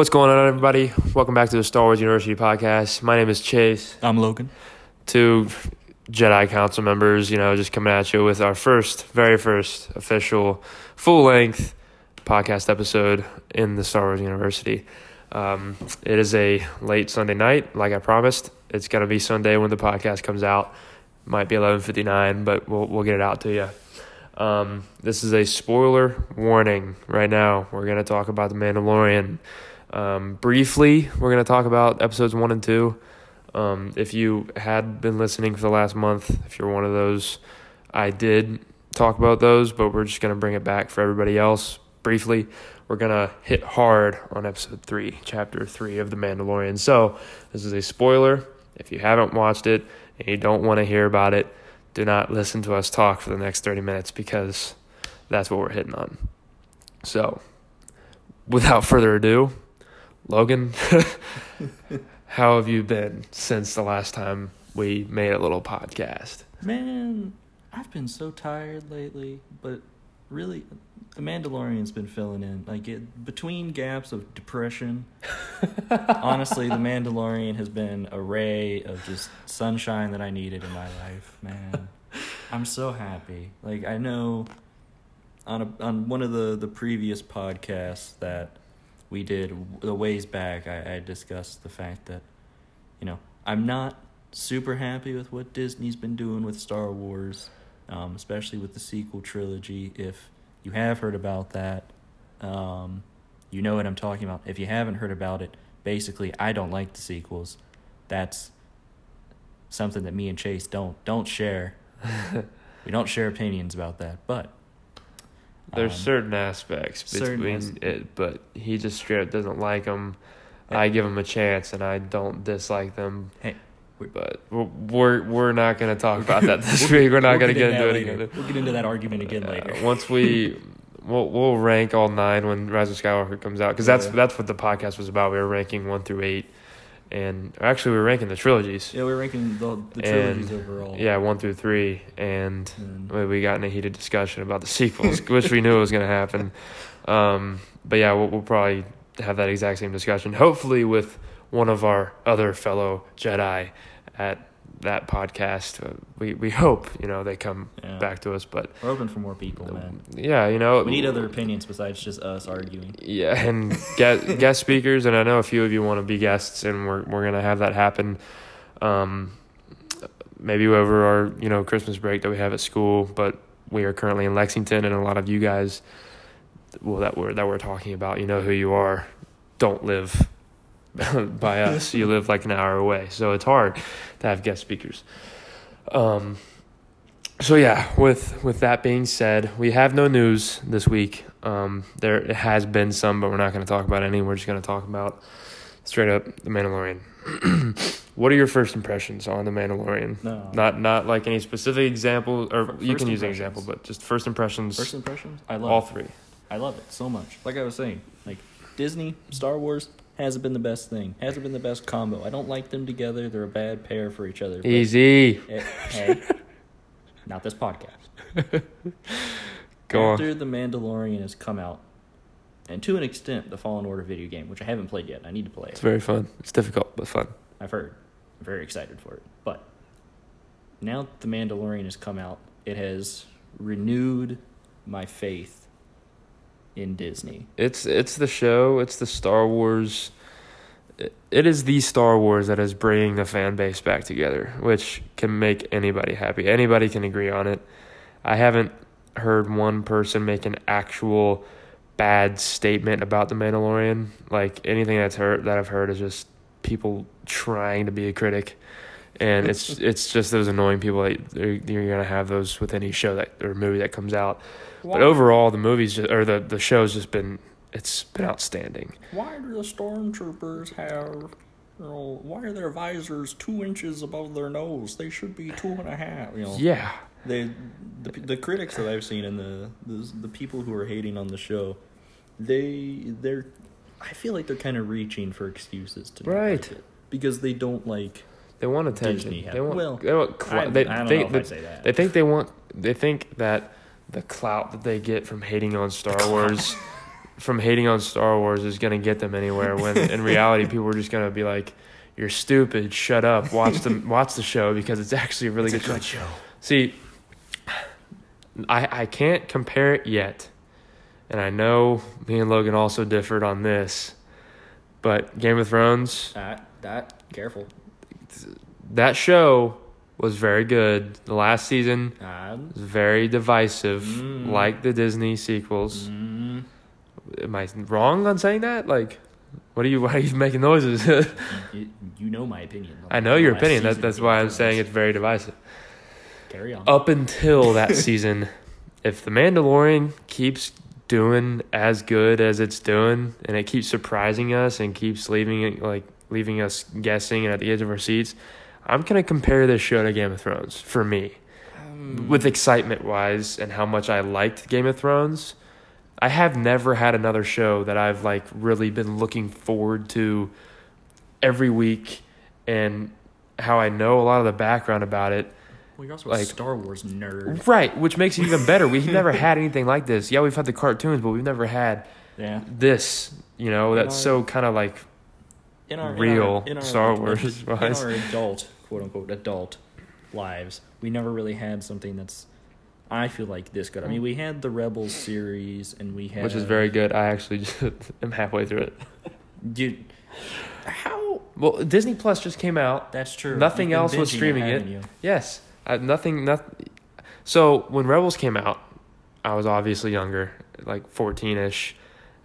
What's going on, everybody? Welcome back to the Star Wars University podcast. My name is Chase. I'm Logan. Two Jedi Council members, you know, just coming at you with our first, very first official full length podcast episode in the Star Wars University. Um, it is a late Sunday night, like I promised. It's gonna be Sunday when the podcast comes out. Might be eleven fifty nine, but we'll we'll get it out to you. Um, this is a spoiler warning right now. We're gonna talk about the Mandalorian. Um, briefly, we're going to talk about episodes one and two. Um, if you had been listening for the last month, if you're one of those, I did talk about those, but we're just going to bring it back for everybody else briefly. We're going to hit hard on episode three, chapter three of The Mandalorian. So, this is a spoiler. If you haven't watched it and you don't want to hear about it, do not listen to us talk for the next 30 minutes because that's what we're hitting on. So, without further ado, Logan, how have you been since the last time we made a little podcast? Man, I've been so tired lately, but really, The Mandalorian's been filling in. Like, it, between gaps of depression, honestly, The Mandalorian has been a ray of just sunshine that I needed in my life, man. I'm so happy. Like, I know on, a, on one of the, the previous podcasts that we did a ways back, I, I discussed the fact that, you know, I'm not super happy with what Disney's been doing with Star Wars, um, especially with the sequel trilogy. If you have heard about that, um, you know what I'm talking about. If you haven't heard about it, basically, I don't like the sequels. That's something that me and Chase don't don't share. we don't share opinions about that, but There's um, certain aspects certain between as- it, but he just straight up doesn't like them. I give him a chance, and I don't dislike them. Hey, we're- But we're we're, not going to talk about that this week. We're not going to get into it again. We'll get into that argument again Uh, later. once we we'll we'll rank all nine when Rise of Skywalker comes out because that's Yeah. that's what the podcast was about. We were ranking one through eight, and actually we were ranking the trilogies. Yeah, we're ranking the, the And, trilogies overall. Yeah, one through three, and And we we got in a heated discussion about the sequels, which we knew was going to happen. Um, but yeah, we'll, we'll probably have that exact same discussion, hopefully with one of our other fellow Jedi at that podcast. Uh, we we hope you know they come Yeah. back to us, but we're open for more people, man. yeah, you know We need other opinions besides just us arguing. Yeah, and guest guest speakers, and I know a few of you want to be guests, and we're we're gonna have that happen. Um, maybe over our you know Christmas break that we have at school, but we are currently in Lexington, and a lot of you guys, well, that we're that we're talking about, you know who you are, don't live by us. you live like an hour away, so it's hard to have guest speakers. Um, so yeah, with with that being said, we have no news this week. Um, there has been some, but we're not going to talk about any. We're just going to talk about straight up the Mandalorian. what are your first impressions on the Mandalorian? No. Not not like any specific example, or Fir- you can use an example, but just first impressions. First impressions? I love all it. three. I love it so much. Like I was saying, like Disney, Star Wars hasn't been the best thing. Hasn't been the best combo. I don't like them together. They're a bad pair for each other. Easy. Eh, hey, not this podcast. Go on. After The Mandalorian has come out, and to an extent, the Fallen Order video game, which I haven't played yet. I need to play it. It's it. very fun. It's difficult but fun. I've heard. I'm very excited for it. But now The Mandalorian has come out, it has renewed my faith in Disney. It's it's the show. It's the Star Wars. it- is the Star Wars that is bringing the fan base back together, which can make anybody happy. Anybody can agree on it. I haven't heard one person make an actual bad statement about the Mandalorian. Like anything that's heard that I've heard is just people trying to be a critic, and it's it's just those annoying people that you're gonna have those with any show that or movie that comes out. But overall, the movie's just, or the the show's just been it's been outstanding. Why do the stormtroopers have? You know, why are their visors two inches above their nose? They should be two and a half. You know, Yeah, they the, the critics that I've seen and the, the the people who are hating on the show, they they're I feel like they're kind of reaching for excuses to Right. like it because they don't like they want attention. Disney have- They want. well, they want. Cl- I, they, I don't they, know if they, I'd say that. they think they want. They think that the clout that they get from hating on Star Wars from hating on Star Wars is going to get them anywhere. When in reality, people are just going to be like, "You're stupid. Shut up. Watch the watch the show because it's actually a really It's good, a show." good show. See, I I can't compare it yet, and I know me and Logan also differed on this, but Game of Thrones That that careful. That show was very good. The last season was very divisive, Mm. like the Disney sequels. mm, Am I wrong on saying that? Like, what are you? Why are you making noises? you, you know my opinion. on I know your opinion. That, that's why I'm saying it's very divisive. Carry on. Up until that season, if the Mandalorian keeps doing as good as it's doing, and it keeps surprising us and keeps leaving it like leaving us guessing and at the edge of our seats, I'm gonna compare this show to Game of Thrones for me. Um, with excitement wise and how much I liked Game of Thrones, I have never had another show that I've like really been looking forward to every week and how I know a lot of the background about it. well, you're also like- a Star Wars nerd. Right, which makes it even better. We've never had anything like this. Yeah, we've had the cartoons, but we've never had Yeah. this, you know, that's so kind of like in our real in our, in our, Star in Wars wise. our adult quote unquote adult lives, we never really had something that's I feel like this good. I mean, we had the Rebels series, and we had which is very good. I actually just am halfway through it. Dude, how? Well, Disney Plus just came out. That's true. Nothing else was streaming it. you? Yes, I, nothing. Nothing. So when Rebels came out, I was obviously younger, like fourteen ish.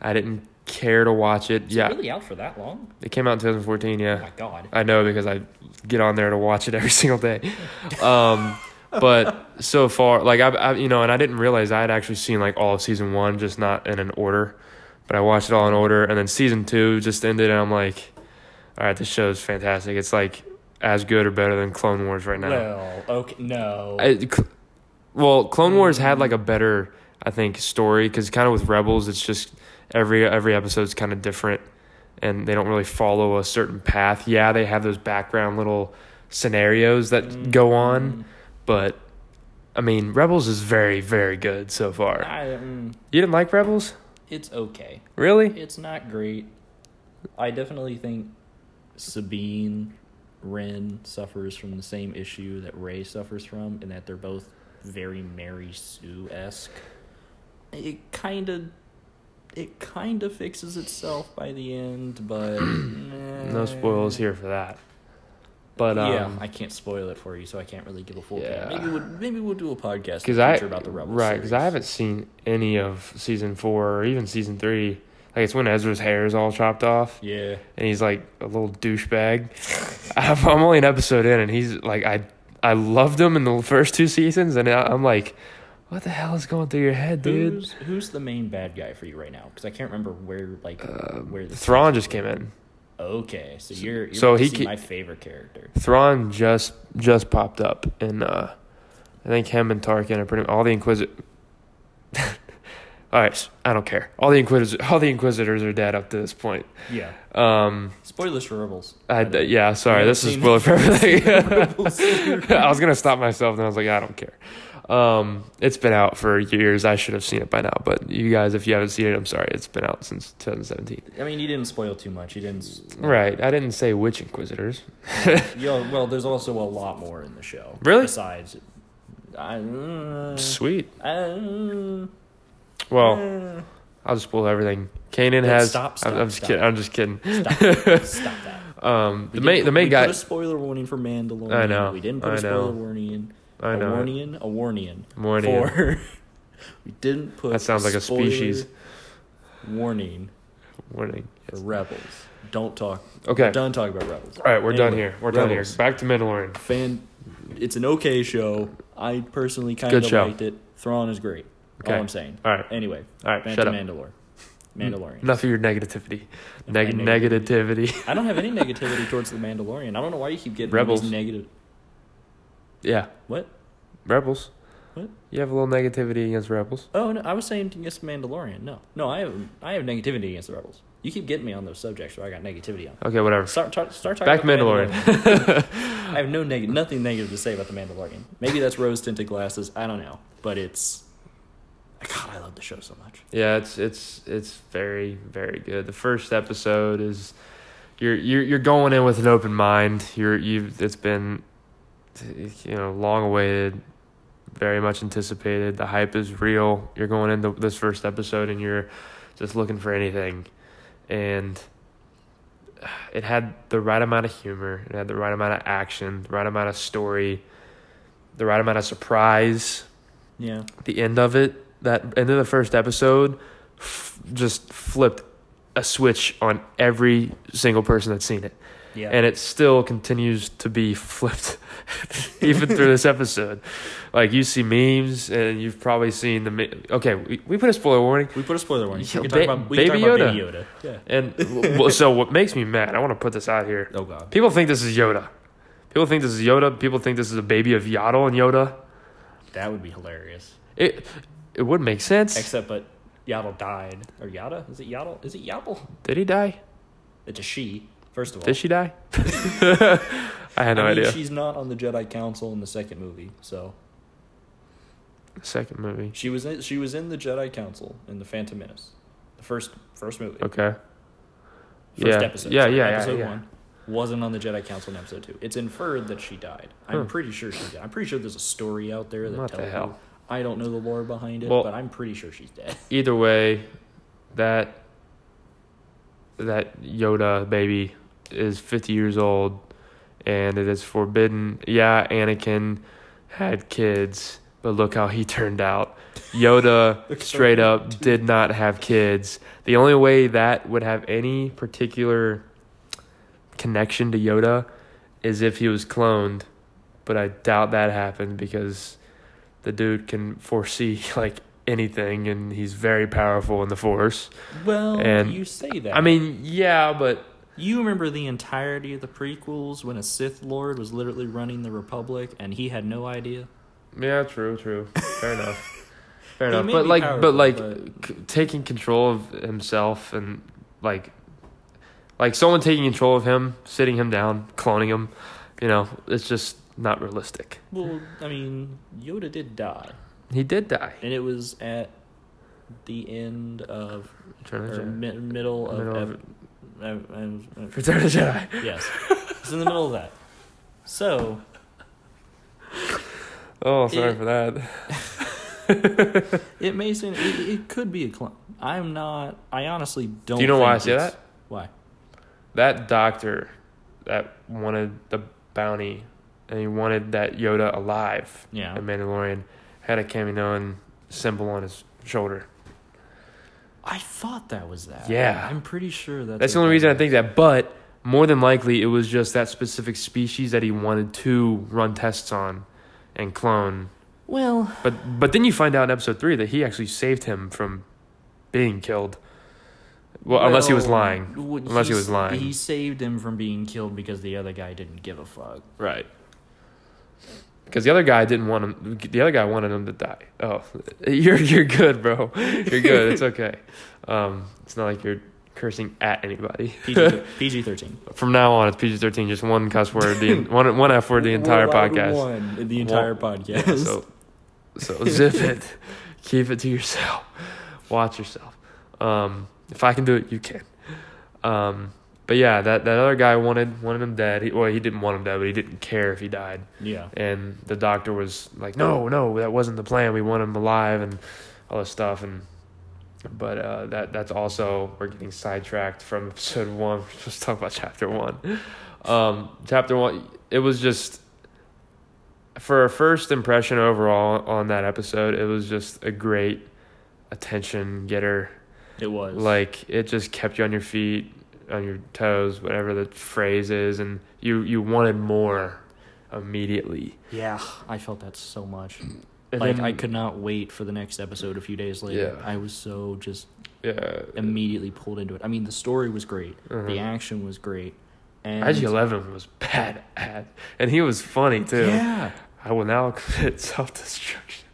I didn't care to watch it. Is yeah, it really out for that long? it came out in 2014. Oh Yeah, my god. I know because I get on there to watch it every single day. Um, but so far, like I, I, you know, and I didn't realize I had actually seen like all of season one, just not in an order. But I watched it all in order, and then season two just ended, and I'm like, all right, this show is fantastic. It's like as good or better than Clone Wars right now. Well, okay, no. I, Cl- well, Clone Wars had like a better, I think, story because kind of with Rebels, it's just every every episode's kind of different, and they don't really follow a certain path. Yeah, they have those background little scenarios that go on, but I mean, Rebels is very very good so far. I, mm, You didn't like Rebels, it's okay. really? It's not great. I definitely think Sabine Wren suffers from the same issue that Rey suffers from, in that they're both very Mary Sue esque. It kind of, it kind of fixes itself by the end, but No spoils here for that. But yeah, um, I can't spoil it for you, so I can't really give a full. Yeah. Yeah. Maybe we'll, maybe we'll do a podcast because I about the Rebels. right because I haven't seen any of season four or even season three. Like it's when Ezra's hair is all chopped off. Yeah, and he's like a little douchebag. I'm only an episode in, and he's like, I I loved him in the first two seasons, and I'm like, what the hell is going through your head, dude? who's who's the main bad guy for you right now? Because I can't remember where like where the Thrawn just came in. Okay, so you're, you're So he ca- my favorite character. Thrawn just just popped up, and uh, I think him and Tarkin are pretty all the Inquisit. all right, I don't care. All the Inquisitors, all the Inquisitors are dead up to this point. Yeah. Um, Spoilers for Rebels. I, way. yeah, sorry, this is spoiler for everything. I was gonna stop myself, and I was like, I don't care. Um, it's been out for years. I should have seen it by now, but you guys, if you haven't seen it, I'm sorry. It's been out since 2017. I mean, you didn't spoil too much. You didn't. Right? I didn't say which Inquisitors. Yeah, well, there's also a lot more in the show. Really? Besides, I. Uh, Sweet. uh, Well, uh, I'll just spoil everything. Kanan has. stop, I'm, I'm just stop. kidding. I'm just kidding. stop, stop that. Um, We the main the main guy. Put a spoiler warning for Mandalorian. I know, We didn't put I a spoiler know. warning. I a know. it. warning. A warning. Warning. For. we didn't put. That sounds like a species. Warning Warning. for Rebels. Don't talk. Okay. We're done talking about Rebels. All right, we're done here. We're done here. Back to Mandalorian. Fan, it's an okay show. I personally kind of liked it. Thrawn is great. Okay. All I'm saying. All right. Anyway, All right. back Shut to up. Mandalore. Mandalorian. Enough of your negativity. Neg- negativity. negativity. I don't have any negativity towards the Mandalorian. I don't know why you keep getting Rebels. these negative. yeah. What? Rebels. What? You have a little negativity against Rebels. Oh no, I was saying against Mandalorian. No, no, I have I have negativity against the Rebels. You keep getting me on those subjects where I got negativity on. Okay, whatever. Start start, start talking Back the Mandalorian. I have no neg- nothing negative to say about the Mandalorian. Maybe that's rose tinted glasses. I don't know, but it's God, I love the show so much. Yeah, it's it's it's very very good. The first episode is you're you're you're going in with an open mind. You're you've it's been you know long awaited, very much anticipated. The hype is real. You're going into this first episode and you're just looking for anything, and it had the right amount of humor. It had the right amount of action, the right amount of story, the right amount of surprise. Yeah. The end of it that end of the first episode f- just flipped a switch on every single person that's seen it Yeah. and it still continues to be flipped even through this episode like you see memes and you've probably seen the me- okay we, we put a spoiler warning we put a spoiler warning. Yo, we ba- can talk about, we can Baby talk about Yoda. Baby Yoda. Yeah. and well, so what makes me mad i want to put this out here Oh God. people think this is yoda people think this is yoda people think this is a baby of yaddle and yoda That would be hilarious. it it would make sense Except, but Yaddle died. Or Yada? Is it Yaddle? Is it Yaddle? did he die It's a she. First of all. did she die i had no I mean, idea she's not on the Jedi Council in the second movie, so second movie she was in, she was in the Jedi Council in the Phantom Menace, the first first movie, okay first yeah. episode. Yeah, yeah, yeah, episode yeah. one. Wasn't on the Jedi Council in episode two. It's inferred that she died. I'm pretty sure she died. I'm pretty sure there's a story out there that What the tells hell? you. I don't know the lore behind it, Well- but I'm pretty sure she's dead. either way, that that Yoda baby is 50 years old and it is forbidden. Yeah, Anakin had kids, but look how he turned out. Yoda straight up did not have kids. The only way that would have any particular connection to Yoda is if he was cloned, but I doubt that happened because the dude can foresee like anything and he's very powerful in the force. Well, And- you say that. I mean, yeah, but You remember the entirety of the prequels when a Sith Lord was literally running the Republic and he had no idea? yeah, true, true. Fair enough. Fair enough. But like powerful, but like but- c- taking control of himself and like like someone taking control of him, sitting him down, cloning him, you know, it's just not realistic. Well, I mean, Yoda did die. He did die. And it was at the end of, Return or mi- middle of, Middle of- ev- ev- Return of the Jedi. yes. It's in the middle of that. So, Oh, sorry It- for that. it may seem, it, it could be a clone. I'm not, I honestly don't Do you know why I say that? Why? That doctor that wanted the bounty and he wanted that Yoda alive Yeah. in Mandalorian had a Kaminoan symbol on his shoulder. I thought that was that. Yeah. I'm pretty sure that's That's the only reason I think that. But more than likely, it was just that specific species that he wanted to run tests on and clone. Well, But but then you find out in episode three that he actually saved him from being killed. Well, unless he was lying. Unless he was lying. He saved him from being killed because the other guy didn't give a fuck. Right. Because the other guy didn't want him. The other guy wanted him to die. Oh, you're you're good, bro. You're good. It's okay. Um, it's not like you're cursing at anybody. PG PG thirteen. From now on, it's PG thirteen. Just one cuss word, the one one f word, the entire podcast. One in the entire podcast. Yeah, so so zip it. Keep it to yourself. Watch yourself. Um, if I can do it, you can. Um, but yeah, that, that other guy wanted wanted him dead. He, well, he didn't want him dead, but he didn't care if he died. yeah. And the doctor was like, "No, no, that wasn't the plan. We want him alive and all this stuff." And but uh, that that's also we're getting sidetracked from episode one. We're supposed to talk about chapter one. Um, chapter one, it was just for a first impression overall on that episode. It was just a great attention getter. It was Like it just kept you on your feet, on your toes, whatever the phrase is, and you you wanted more immediately. yeah. I felt that so much. And like then- I could not wait for the next episode a few days later. Yeah. I was so just yeah. immediately pulled into it. I mean, the story was great. The Uh-huh. action was great. And IG Eleven was bad at, and he was funny too. Yeah. I will now commit self destruction.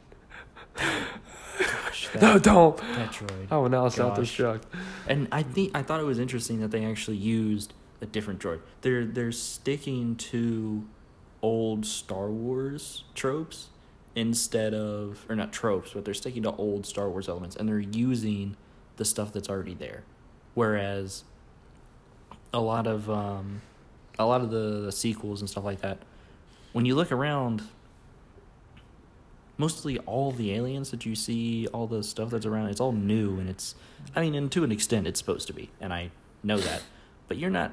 Gosh, No, don't. that droid. I will now self destruct. And I think I thought it was interesting that they actually used a different droid. They're they're sticking to old Star Wars tropes instead of or not tropes, but they're sticking to old Star Wars elements and they're using the stuff that's already there. Whereas a lot of um, a lot of the, the sequels and stuff like that, when you look around, mostly all the aliens that you see, all the stuff that's around, it's all new and it's, I mean, and to an extent, it's supposed to be, and I know that, but you're not,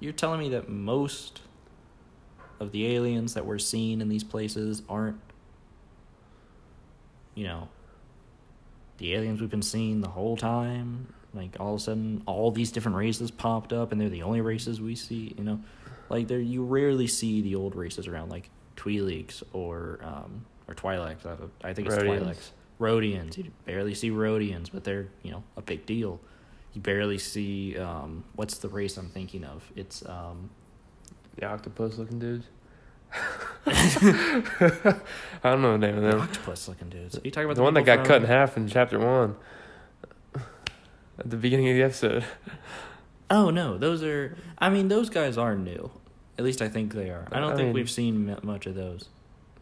you're telling me that most of the aliens that we're seeing in these places aren't, you know, the aliens we've been seeing the whole time. Like all of a sudden, all these different races popped up, and they're the only races we see. You know, like there you rarely see the old races around, like Twi'leks or um, or Twi'leks. I, I think it's Rodians. Twi'leks. Rodians. You barely see Rodians, but they're you know a big deal. You barely see um, what's the race I'm thinking of? It's um, The octopus looking dudes. I don't know the name of them. octopus looking dudes. Are you talking about The one that got cut in half in chapter one. At the beginning of the episode. Oh no, those are. I mean, those guys are new. At least I think they are. I don't I think mean- we've seen much of those.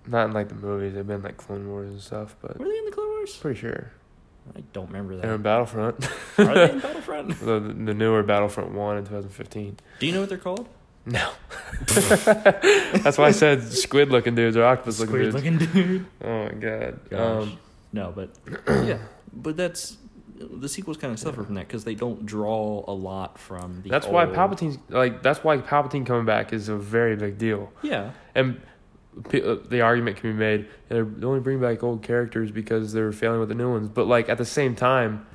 Not in like the movies. They've been like Clone Wars and stuff, but Were they in the Clone Wars? pretty sure. I don't remember that. They're in. Battlefront. Are they in Battlefront? the, the newer Battlefront 1 in 2015. Do you know what they're called? No. That's why I said squid looking dudes or octopus looking dudes. Squid looking dude. Oh my god. Gosh. Um, No, but yeah, but that's the sequels kind of suffer from that because they don't draw a lot from the. that's why old- Palpatine's like that's why Palpatine coming back is a very big deal. Yeah, And Uh, the argument can be made they're only bring back old characters because they're failing with the new ones. But like at the same time,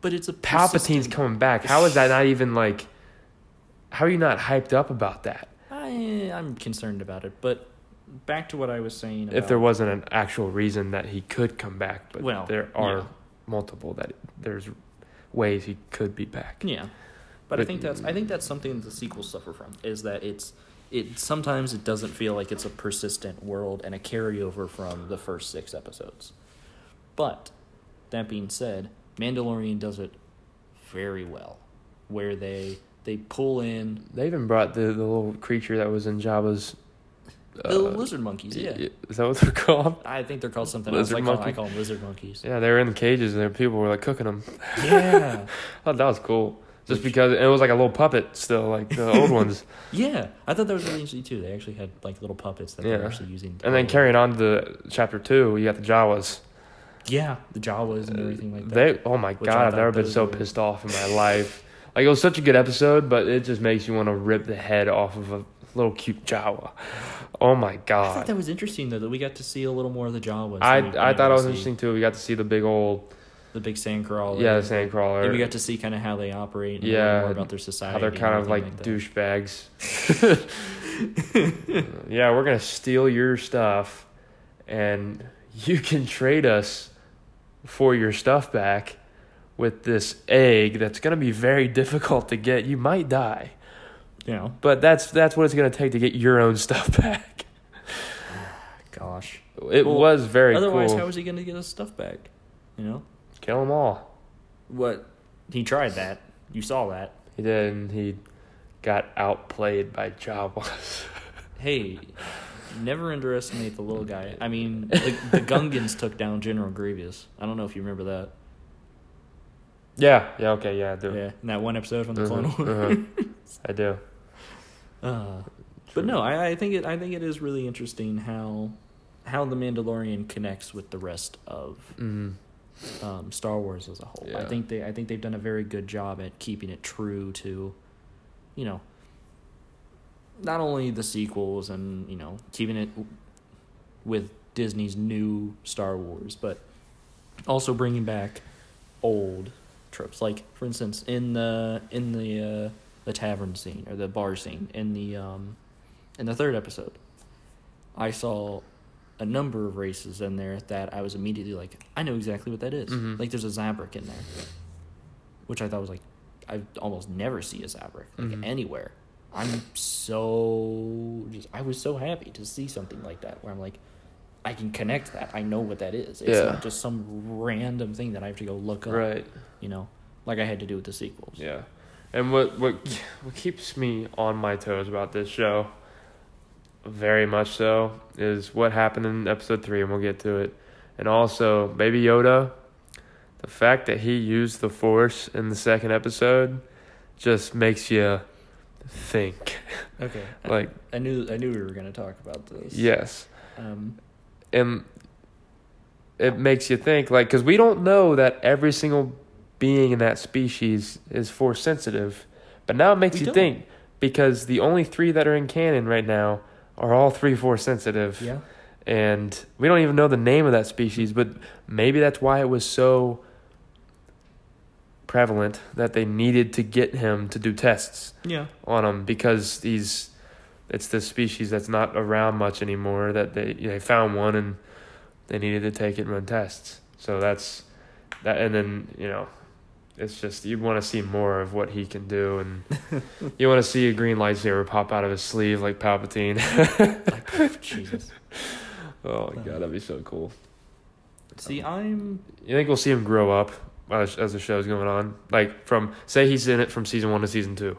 but it's a Palpatine's coming back. How is that not even like? How are you not hyped up about that? I I'm concerned about it, but back to what I was saying. About, If there wasn't an actual reason that he could come back, but Well, there are yeah. multiple that there's ways he could be back. Yeah, but, I think that's I think that's something that the sequels suffer from is that it's it sometimes it doesn't feel like it's a persistent world and a carryover from the first six episodes. But that being said, Mandalorian does it very well, where they they pull in They even brought the, the little creature that was in Jabba's. the uh, lizard monkeys. Yeah, Is that what they're called? I think they're called something Lizard else. I call. I call them lizard monkeys. Yeah, they were in the cages and people were like cooking them. Yeah, I thought that was cool. Just because it was like a little puppet still, like the old ones. yeah. I thought that was really interesting too. They actually had like little puppets that they Yeah. were actually using. to And then play. carrying on to chapter two, you got the Jawas. yeah, the Jawas and everything like that. They, oh my Which I god, I've thought never been those so were- pissed off in my life. Like it was such a good episode, but it just makes you want to rip the head off of a little cute Jawa. Oh my god. I thought god. that was interesting though that we got to see a little more of the Jawas. I than I thought it was see. interesting too. We got to see the big old The big sand crawler. yeah, the sandcrawler. And we got to see kind of how they operate. And Yeah, more about their society. how they're kind of like, that. douchebags. yeah, we're gonna steal your stuff, and you can trade us for your stuff back with this egg that's gonna be very difficult to get. You might die, You know, but that's that's what it's gonna take to get your own stuff back. Ah, gosh. It Well, was very Otherwise, cool. how was he going to get his stuff back? You know Kill them all. what? He tried that. You saw that. He did, and he got outplayed by Jawas. Hey, never underestimate the little guy. I mean, the, the Gungans took down General Grievous. I don't know if you remember that. yeah, yeah, okay, yeah, I do. Yeah, in that one episode from the Mhm, Clone Wars. uh-huh. I do. Uh, but no, I, I think it. I think it is really interesting how how the Mandalorian connects with the rest of Mm. Um, Star Wars as a whole. I think they. I think they've done a very good job at keeping it true to, you know, not only the sequels and you know keeping it with Disney's new Star Wars, but also bringing back old tropes. Like for instance, in the in the uh, the tavern scene or the bar scene in the um, in the third episode, I saw a number of races in there that I was immediately like, I know exactly what that is. Mhm. Like there's a Zabrak in there, which I thought was like, I almost never see a Zabrak like Mhm. anywhere. I'm so just I was so happy to see something like that where I'm like, I can connect that. I know what that is. It's Yeah. not just some random thing that I have to go look up. Right. You know, like I had to do with the sequels. Yeah. And what what what keeps me on my toes about this show very much so is what happened in episode three, and we'll get to it. And also, Baby Yoda, the fact that he used the Force in the second episode just makes you think. Okay. Like, I knew I knew we were gonna talk about this. yes. Um, And it makes you think, like, because we don't know that every single being in that species is Force sensitive. But now it makes you don't. think because the only three that are in canon right now are all three four sensitive. yeah. and we don't even know the name of that species, but maybe that's why it was so prevalent that they needed to get him to do tests Yeah. on him because these it's this species that's not around much anymore that they they found one and they needed to take it and run tests. So that's that and then, you know, it's just you want to see more of what he can do and you want to see a green lightsaber pop out of his sleeve like Palpatine. Jesus. Oh my god, that'd be so cool. See, uh-huh. I'm You think we'll see him grow up as, as the show's going on? Like from say he's in it from season one to season two.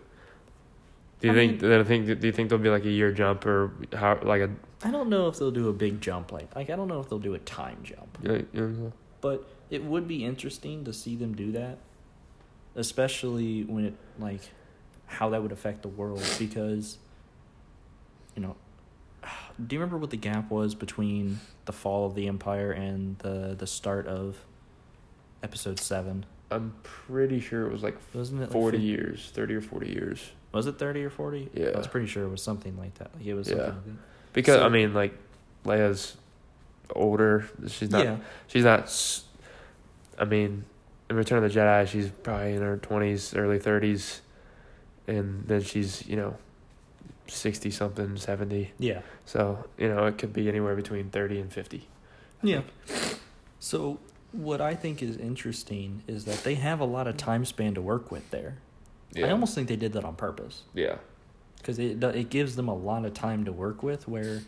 Do you I think? mean- then I think. Do you think there'll be like a year jump or how? Like a. I don't know if they'll do a big jump like like I don't know if they'll do a time jump. You know, But it would be interesting to see them do that, especially when it like how that would affect the world because you know do you remember what the gap was between the fall of the empire and the the start of episode 7 I'm pretty sure it was like wasn't it like forty fif- years, thirty or forty years. was it 30 or 40 Yeah. i was pretty sure it was something like that like it was Yeah. like. Because So- I mean, like Leia's older. She's not. yeah She's not. I mean, in Return of the Jedi, she's probably in her twenties, early thirties, and then she's you know, sixty something, seventy. yeah So you know, it could be anywhere between thirty and fifty. Yeah. So what I think is interesting is that they have a lot of time span to work with there. Yeah. I almost think they did that on purpose Yeah. because it it gives them a lot of time to work with where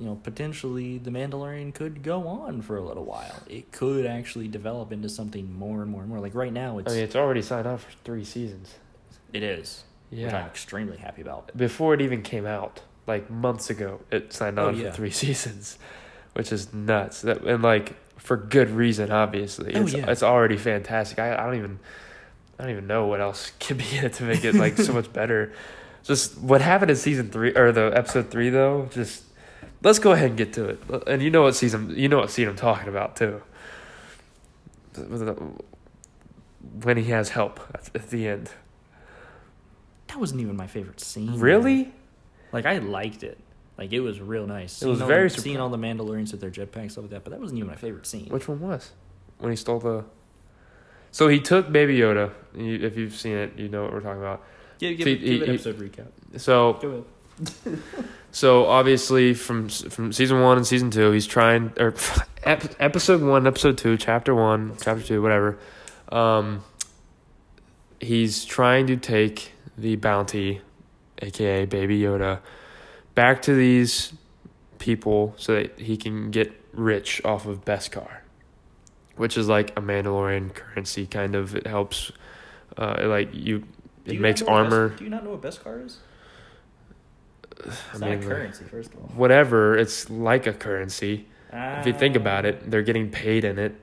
you know potentially the Mandalorian could go on for a little while. It could actually develop into something more and more and more. Like right now, it's I mean, it's already signed up for three seasons. it is, which I'm extremely happy about. It. Before it even came out, like months ago, it signed Oh, on yeah. for three seasons, which is nuts. That and like for good reason, obviously. Oh, it's yeah. it's already fantastic. I, I don't even I don't even know what else can be in it to make it like so much better. Just what happened in season three or the episode three though. Just let's go ahead and get to it. And you know what season you know what scene I'm talking about too. When he has help at, at the end. That wasn't even my favorite scene. man. Really? Like I liked it. Like it was real nice. It was very the, seeing all the Mandalorians with their jetpacks stuff like that, but that wasn't even my favorite scene. Which one was? When he stole the. So he took Baby Yoda. If you've seen it, you know what we're talking about. Give, give, See, give he- an he- episode recap. So, Go ahead. so obviously from from season one and season two, he's trying or ep- episode one, episode two, chapter one, chapter two, whatever. Um, he's trying to take the bounty, aka Baby Yoda, back to these people so that he can get rich off of Beskar, which is like a Mandalorian currency kind of. It helps, uh, like you, it you makes not know what armor. Best, do you not know what Beskar is? It's I not mean, a currency, first of all. whatever. It's like a currency. If you think about it, they're getting paid in it.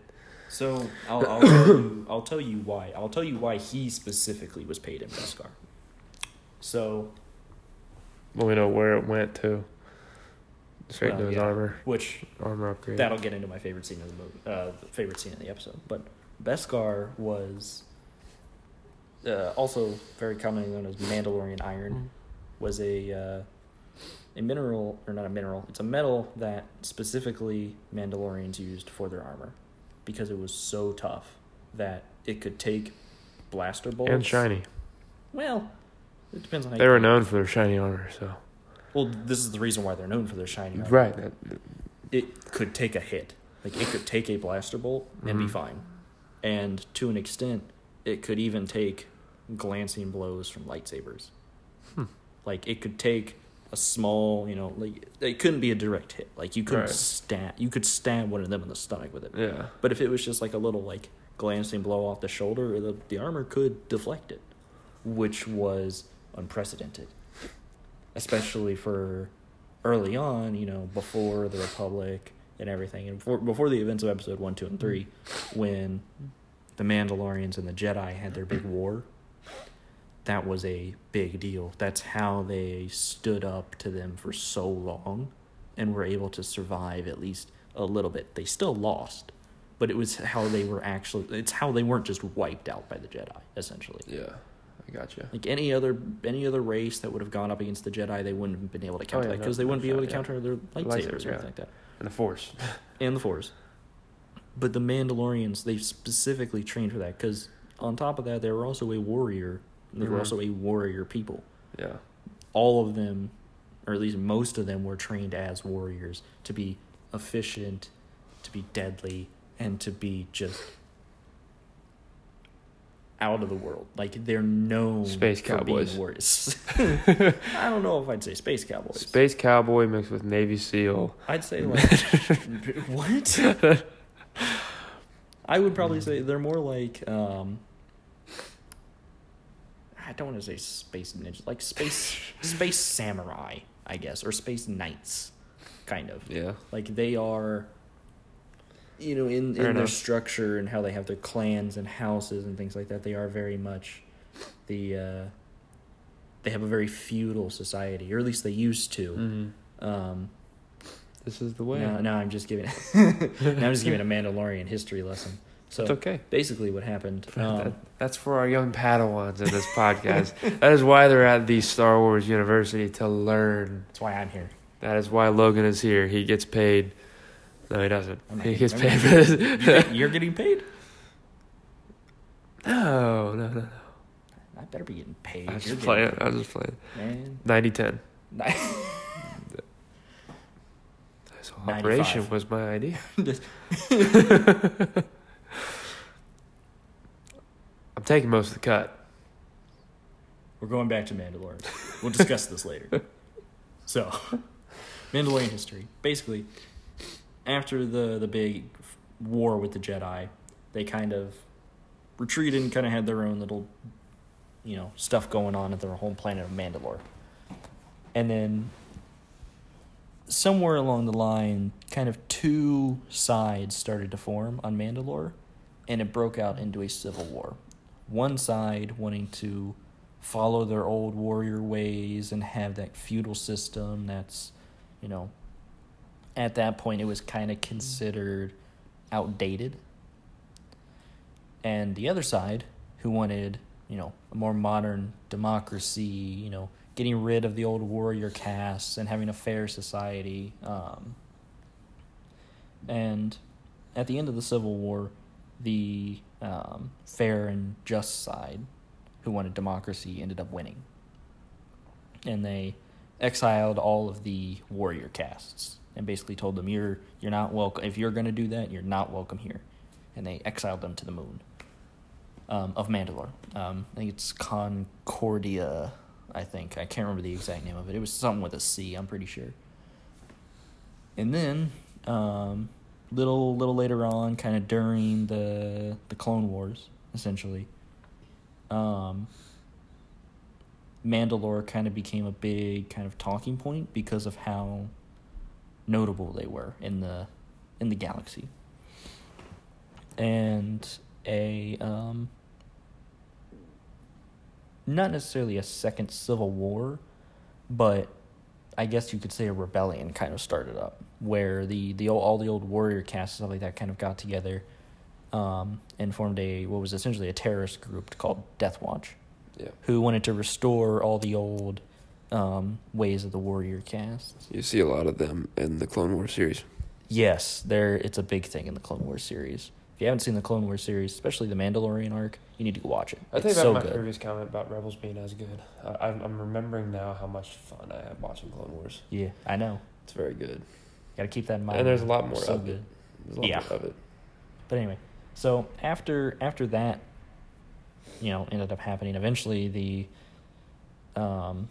So I'll, I'll tell you. I'll tell you why. I'll tell you why he specifically was paid in Beskar. So, Well, we know where it went to. Straight Well, to his yeah. armor, which armor upgrade. that'll get into my favorite scene of the movie, uh, favorite scene in the episode. But Beskar was uh, also very commonly known as Mandalorian iron. Was a uh, a mineral or not a mineral? It's a metal that specifically Mandalorians used for their armor because it was so tough that it could take blaster bolts and shiny. Well, it depends on how They were known for their shiny armor, so Well, this is the reason why they're known for their shiny armor. right. That, It could take a hit. Like it could take a blaster bolt and be Mhm. fine. And to an extent, it could even take glancing blows from lightsabers. Hmm. Like it could take a small, you know, like it couldn't be a direct hit. Like you couldn't Right. stab you could stab one of them in the stomach with it. yeah. But if it was just like a little like glancing blow off the shoulder, the, the armor could deflect it, which was unprecedented, especially for early on, you know, before the Republic and everything, and before before the events of Episode One, Two, and Three, mm-hmm. when the Mandalorians and the Jedi had their big war, that was a big deal. That's how they stood up to them for so long, and were able to survive at least a little bit. They still lost, but it was how they were actually. It's how they weren't just wiped out by the Jedi, essentially. Yeah, I gotcha. Like any other any other race that would have gone up against the Jedi, they wouldn't have been able to oh, counter Oh, yeah, that because no, they wouldn't no be able to shot, counter their lightsabers Lightsabers, or anything yeah. like that, And the Force. and the Force. But the Mandalorians, they specifically trained for that because on top of that, they were also a warrior. They were Mhm. also a warrior people. yeah. All of them, or at least most of them, were trained as warriors to be efficient, to be deadly, and to be just out of the world. Like they're known Space cowboys. warriors. I don't know if I'd say space cowboys. Space Cowboy mixed with Navy SEAL. I'd say like what? I would probably say they're more like um I don't want to say space ninjas, like space space samurai, I guess, or space knights, kind of. Yeah. Like they are, you know, in Fair in their structure and how they have their clans and houses and things like that. They are very much the. Uh, they have a very feudal society, or at least they used to. Mm-hmm. Um, This is the way. now, now I'm just giving. now I'm just giving a Mandalorian history lesson. So it's okay. basically, what happened? That- Um, that's for our young Padawans in this podcast. that is why they're at the Star Wars University to learn. that's why I'm here. That is why Logan is here. He gets paid. No, he doesn't. I'm He gets paid for this. You're, getting paid. no, no, no, no. I better be getting paid. I was You're just playing. I was just playing. paid, 90 10. man. This whole operation was my idea. I'm taking most of the cut. We're going back to Mandalorian. We'll discuss this later. So, Mandalorian history. Basically, after the the big war with the Jedi, they kind of retreated and kind of had their own little, you know, stuff going on at their home planet of Mandalore. And then somewhere along the line, kind of two sides started to form on Mandalore, and it broke out into a civil war. One side wanting to follow their old warrior ways and have that feudal system that's, you know, at that point it was kind of considered outdated. And the other side, who wanted, you know, a more modern democracy, you know, getting rid of the old warrior castes and having a fair society. Um, and at the end of the Civil War, the um, fair and just side, who wanted democracy, ended up winning. And they exiled all of the warrior castes and basically told them, "You're you're not welcome. If you're going to do that, you're not welcome here." And they exiled them to the moon um, of Mandalore. Um, I think it's Concordia. I think I can't remember the exact name of it. It was something with a C. I'm pretty sure. And then, um, little little later on, kind of during the the Clone Wars, essentially, um, Mandalore kind of became a big kind of talking point because of how notable they were in the in the galaxy. And a um, not necessarily a second civil war, but I guess you could say a rebellion kind of started up where the the old, all the old warrior castes and stuff like that kind of got together um, and formed a what was essentially a terrorist group called Death Watch, Yeah. who wanted to restore all the old um, ways of the warrior caste. You see a lot of them in the Clone Wars series. Yes, there it's a big thing in the Clone Wars series. If you haven't seen the Clone Wars series, especially the Mandalorian arc, you need to go watch it. I it's think about so my good. previous comment about Rebels being as good. I, I'm, I'm remembering now how much fun I had watching Clone Wars. Yeah, I know. It's very good. Got to keep that in mind. And there's a lot more so of it. There's a lot Yeah. more of it. But anyway, so after after that, you know, ended up happening. Eventually, the um,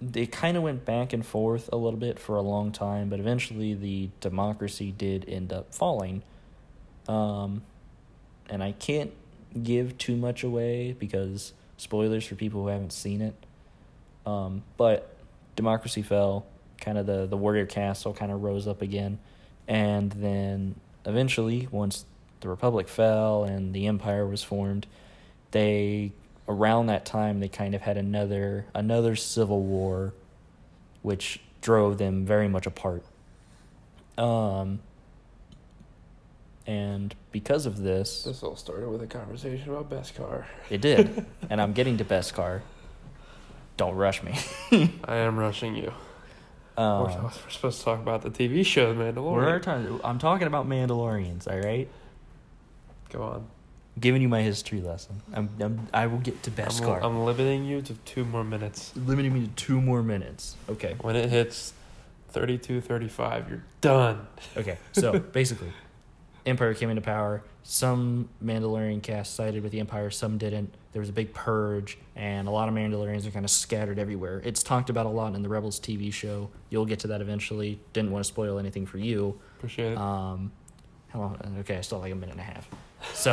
they kind of went back and forth a little bit for a long time, but eventually the democracy did end up falling. Um, and I can't give too much away because spoilers for people who haven't seen it. Um, but democracy fell. Kind of the the warrior caste kind of rose up again, and then eventually, once the republic fell and the empire was formed, they around that time they kind of had another another civil war, which drove them very much apart. Um, and because of this, This all started with a conversation about Beskar. it did. and I'm getting to Beskar. Don't rush me. I am rushing you. Um, we're, we're supposed to talk about the TV show, we're Mandalorian. talking, I'm talking about Mandalorians, all right? Go on. giving you my history lesson. I'm, I'm I will get to I'm, Beskar. I'm limiting you to two more minutes. limiting me to two more minutes. Okay. When it hits 32 35, you're done. Okay. So basically, Empire came into power. Some Mandalorian caste sided with the Empire, some didn't. There was a big purge, and a lot of Mandalorians are kind of scattered everywhere. It's talked about a lot in the Rebels TV show. You'll get to that eventually. Didn't want to spoil anything for you. Appreciate it. Um, how long? Okay, I still have like a minute and a half. So,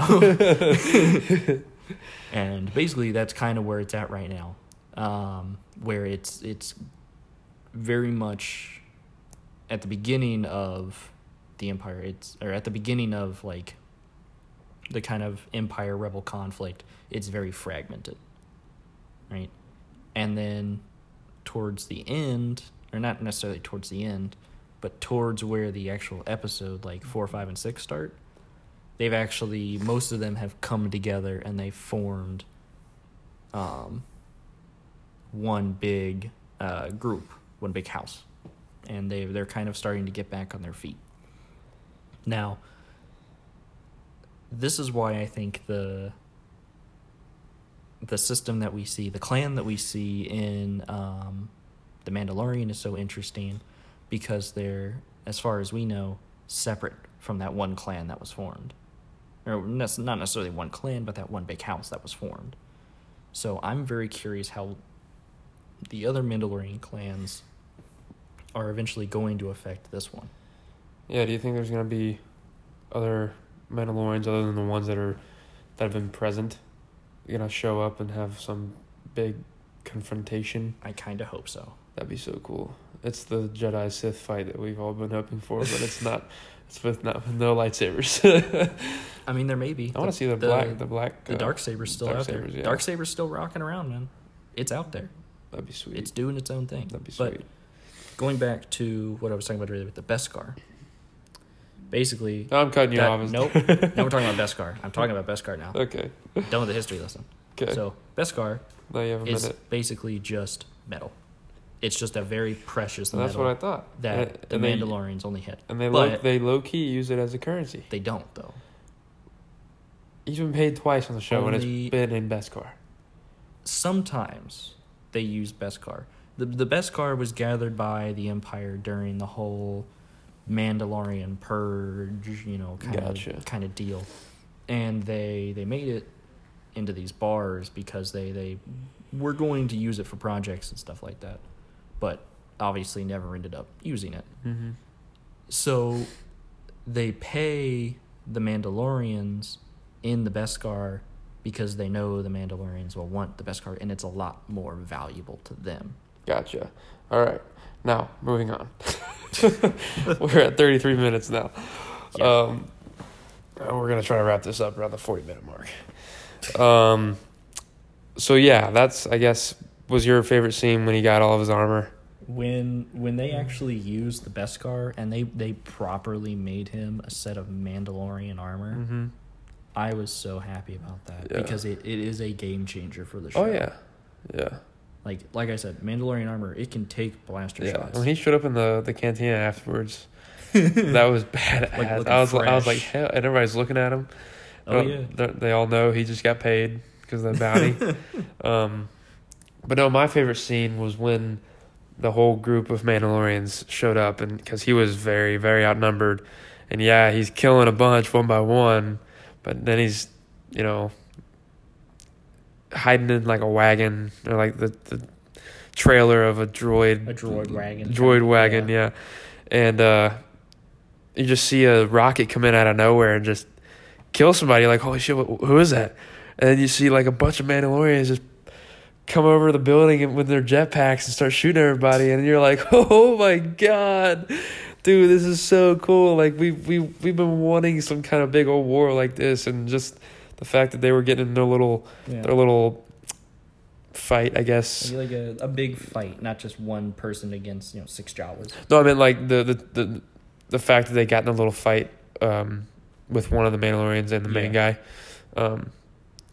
and basically, that's kind of where it's at right now. Um, where it's it's very much at the beginning of the empire. It's or at the beginning of like the kind of empire rebel conflict. It's very fragmented, right? And then towards the end, or not necessarily towards the end, but towards where the actual episode like four, five, and six start, they've actually most of them have come together and they formed um, one big uh, group, one big house, and they they're kind of starting to get back on their feet. Now, this is why I think the the system that we see, the clan that we see in um, the Mandalorian is so interesting because they're, as far as we know, separate from that one clan that was formed. Or not necessarily one clan, but that one big house that was formed. So I'm very curious how the other Mandalorian clans are eventually going to affect this one. Yeah, do you think there's going to be other Mandalorians other than the ones that are that have been present to show up and have some big confrontation? I kind of hope so. That'd be so cool. It's the Jedi Sith fight that we've all been hoping for, but it's not. It's with not with no lightsabers. I mean, there may be. I want to see the, black, the black, The uh, dark saber's still out there. Darksabers, yeah. Dark saber's still rocking around, man. It's out there. That'd be sweet. It's doing its own thing. That'd be sweet. But going back to what I was talking about earlier with the Beskar. Basically, No, I'm cutting you that- off. nope. now we're talking about Beskar. I'm talking about Beskar now. Okay. Done with the history lesson. Okay. So Beskar now you have a is minute. basically just metal. It's just a very precious And that's metal what I thought. that and, the and they, Mandalorians only hit. and they low, but- they low key use it as a currency. They don't though. He's been paid twice on the show, and Only- it's been in Beskar. sometimes they use Beskar. The the Beskar was gathered by the Empire during the whole Mandalorian purge, you know, kind Gotcha. of kind of deal. And they they made it into these bars because they they were going to use it for projects and stuff like that. But obviously never ended up using it. Mm-hmm. So they pay the Mandalorians in the Beskar because they know the Mandalorians will want the Beskar and it's a lot more valuable to them. Gotcha. All right. Now moving on. We're at 33 minutes now. Yeah. Um, uh, we're gonna try to wrap this up around the 40 minute mark. Um, so yeah, that's I guess was your favorite scene when he got all of his armor. When when they actually used the Beskar and they, they properly made him a set of Mandalorian armor, Mm-hmm. I was so happy about that Yeah. because it, it is a game changer for the show. Oh yeah, yeah, Like like I said, Mandalorian armor, it can take blaster yeah. shots. When he showed up in the the cantina afterwards, that was badass. Like, I was I was like, hell, and everybody's looking at him. oh yeah. they- they all know he just got paid because of the bounty. um, but no, my favorite scene was when the whole group of Mandalorians showed up, and because he was very, very outnumbered, and yeah, he's killing a bunch one by one, but then he's, you know, hiding in like a wagon or like the the trailer of a droid A droid wagon. droid wagon, yeah. And uh, you just see a rocket come in out of nowhere and just kill somebody. Like, holy shit, wh- who is that? And then you see like a bunch of Mandalorians just come over the building with their jetpacks and start shooting everybody, and you're like, oh my god, dude, this is so cool. Like we we we've been wanting some kind of big old war like this, and just the fact that they were getting in their little Yeah. their little fight, I guess. Like a, a big fight, not just one person against you know six Jawas. No, I mean like the the the, the fact that they got in a little fight um, with one of the Mandalorians and the main guy. Um,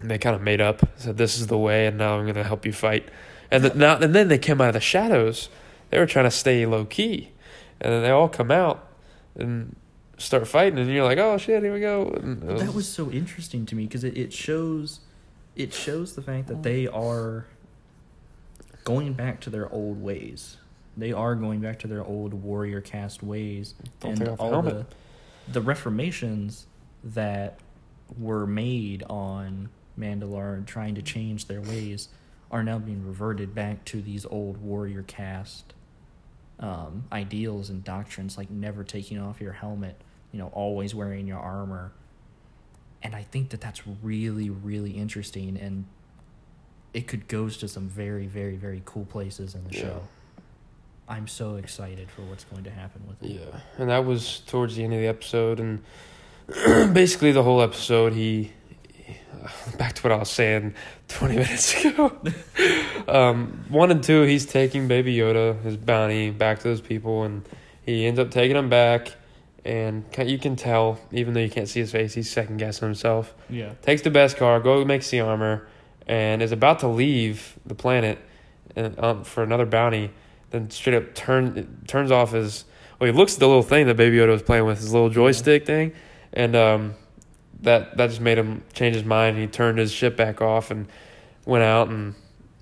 and they kind of made up, said this is the way, and now I'm gonna help you fight. And the, now and then they came out of the shadows. They were trying to stay low key, and then they all come out and start fighting, and you're like, oh shit, here we go. And it That was so interesting to me because it, it shows it shows the fact that they are going back to their old ways. They are going back to their old warrior caste ways Don't and take off the all the the reformations that were made on Mandalore trying to change their ways are now being reverted back to these old warrior caste um, ideals and doctrines, like never taking off your helmet, you know, always wearing your armor. And I think that that's really, really interesting, and it could go to some very, very, very cool places in the Yeah. show. I'm so excited for what's going to happen with it. Yeah, and that was towards the end of the episode, and basically the whole episode, he, he- back to what I was saying twenty minutes ago. um, one and two, he's taking Baby Yoda, his bounty, back to those people, and he ends up taking him back, and you can tell, even though you can't see his face, he's second guessing himself. Yeah. Takes the Beskar, go makes the armor, and is about to leave the planet, and um, for another bounty. Then straight up turn turns off his. Well, he looks at the little thing that Baby Yoda was playing with, his little joystick thing, and um, that that just made him change his mind. He turned his ship back off and went out and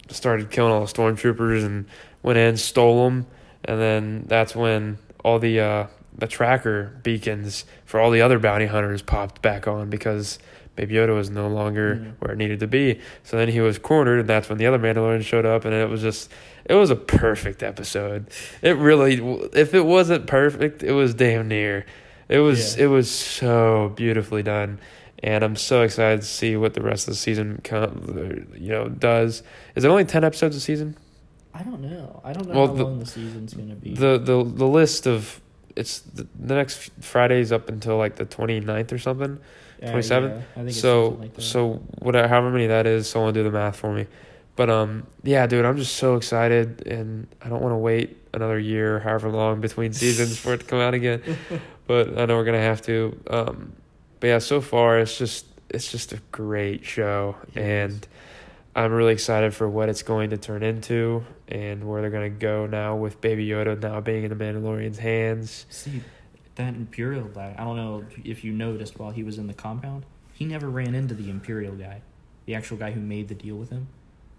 started killing all the stormtroopers and went in, stole them, and then that's when all the uh, the tracker beacons for all the other bounty hunters popped back on because Baby Yoda was no longer Mhm. where it needed to be. So then he was cornered, and that's when the other Mandalorian showed up, and it was just it was a perfect episode. It really, if it wasn't perfect, it was damn near. It was Yeah. it was so beautifully done, and I'm so excited to see what the rest of the season, come, you know, does. Is it only ten episodes a season? I don't know. I don't know Well, how the- long the season's gonna be. The the the list of it's the, the next Friday's up until like the 29th or something. Yeah, 27? yeah, I think it's so like so whatever however many that is someone do the math for me but um yeah dude i'm just so excited and i don't want to wait another year however long between seasons for it to come out again but i know we're gonna have to um but yeah so far it's just it's just a great show It and i'm really excited for what it's going to turn into and where they're gonna go now with baby yoda now being in the mandalorian's hands See, that Imperial guy, I don't know if you noticed while he was in the compound, he never ran into the Imperial guy, the actual guy who made the deal with him.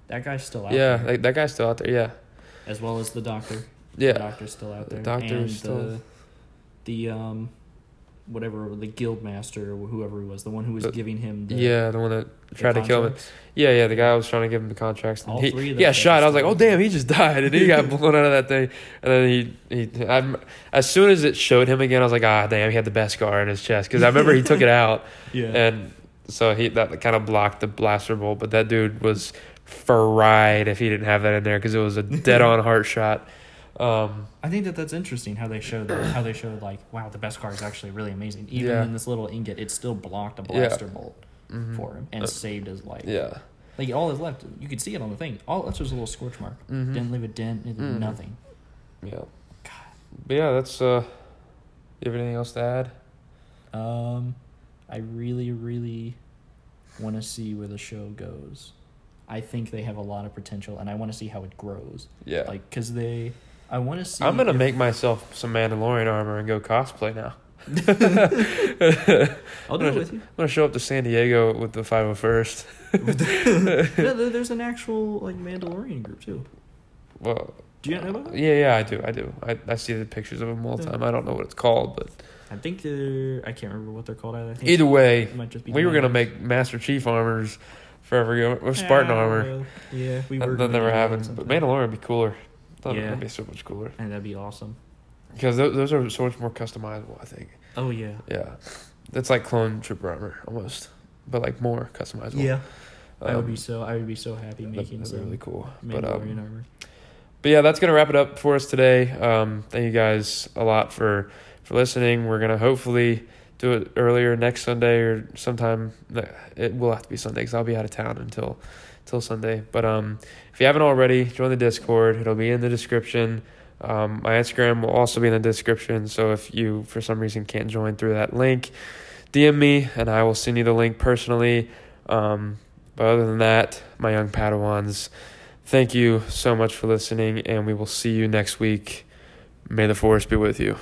That guy's still out yeah there. that guy's still out there yeah as well as the doctor. The yeah doctor's still out The there. doctor and is still- the, the um whatever the guild master or whoever he was, the one who was The- giving him the yeah the one that the tried to kill him. Yeah, yeah, the guy was trying to give him the contracts. And All he, three of got shot. I was like, oh damn, he just died, and he got blown out of that thing. And then he, he, I'm, as soon as it showed him again, I was like, ah, damn, he had the Beskar in his chest because I remember he took it out, Yeah. and so he that kind of blocked the blaster bolt. But that dude was fried if he didn't have that in there because it was a dead on heart shot. Um, I think that that's interesting how they showed that, how they showed like wow the Beskar is actually really amazing even Yeah. in this little ingot it still blocked a Yeah. blaster bolt mhm. for him and Uh, saved his life. yeah, Like all that's left, you could see it on the thing. All that's just a little scorch mark. Mhm. Didn't leave a dent. Mhm. nothing. yeah. God. But yeah, that's. uh You have anything else to add? Um, I really, really want to see where the show goes. I think they have a lot of potential, and I want to see how it grows. Yeah, Like, cause they, I want to see. I'm gonna if- make myself some Mandalorian armor and go cosplay now. I'll do it with you. I'm gonna show up to San Diego with the 501st. no, there- there's an actual like Mandalorian group too. Well, Do you not know about that? yeah, yeah, I do, I do. I, I see the pictures of them all the time. I don't know what it's called, but I think they're. I can't remember what they're called. Either. I think either way, might just be. we were gonna make Master Chief armors forever ago, or Spartan Ah, armor. well, Yeah, we were. that gonna never do happened. But Mandalorian would be cooler. That Yeah. would be so much cooler and that'd be awesome. because those, those are so much more customizable. I think. Oh yeah. Yeah, that's like clone trooper armor almost, but like more customizable. Yeah. I would Um, be so I would be so happy making that'd be really cool. But um, armor. but yeah, that's gonna wrap it up for us today. Um, thank you guys a lot for for listening. We're gonna hopefully do it earlier next Sunday or sometime. It will have to be Sunday because I'll be out of town until until Sunday. But um, if you haven't already, join the Discord. It'll be in the description. Um, my Instagram will also be in the description. So if you for some reason can't join through that link, DM me and I will send you the link personally. Um, but other than that, my young Padawans, thank you so much for listening, and we will see you next week. May the force be with you.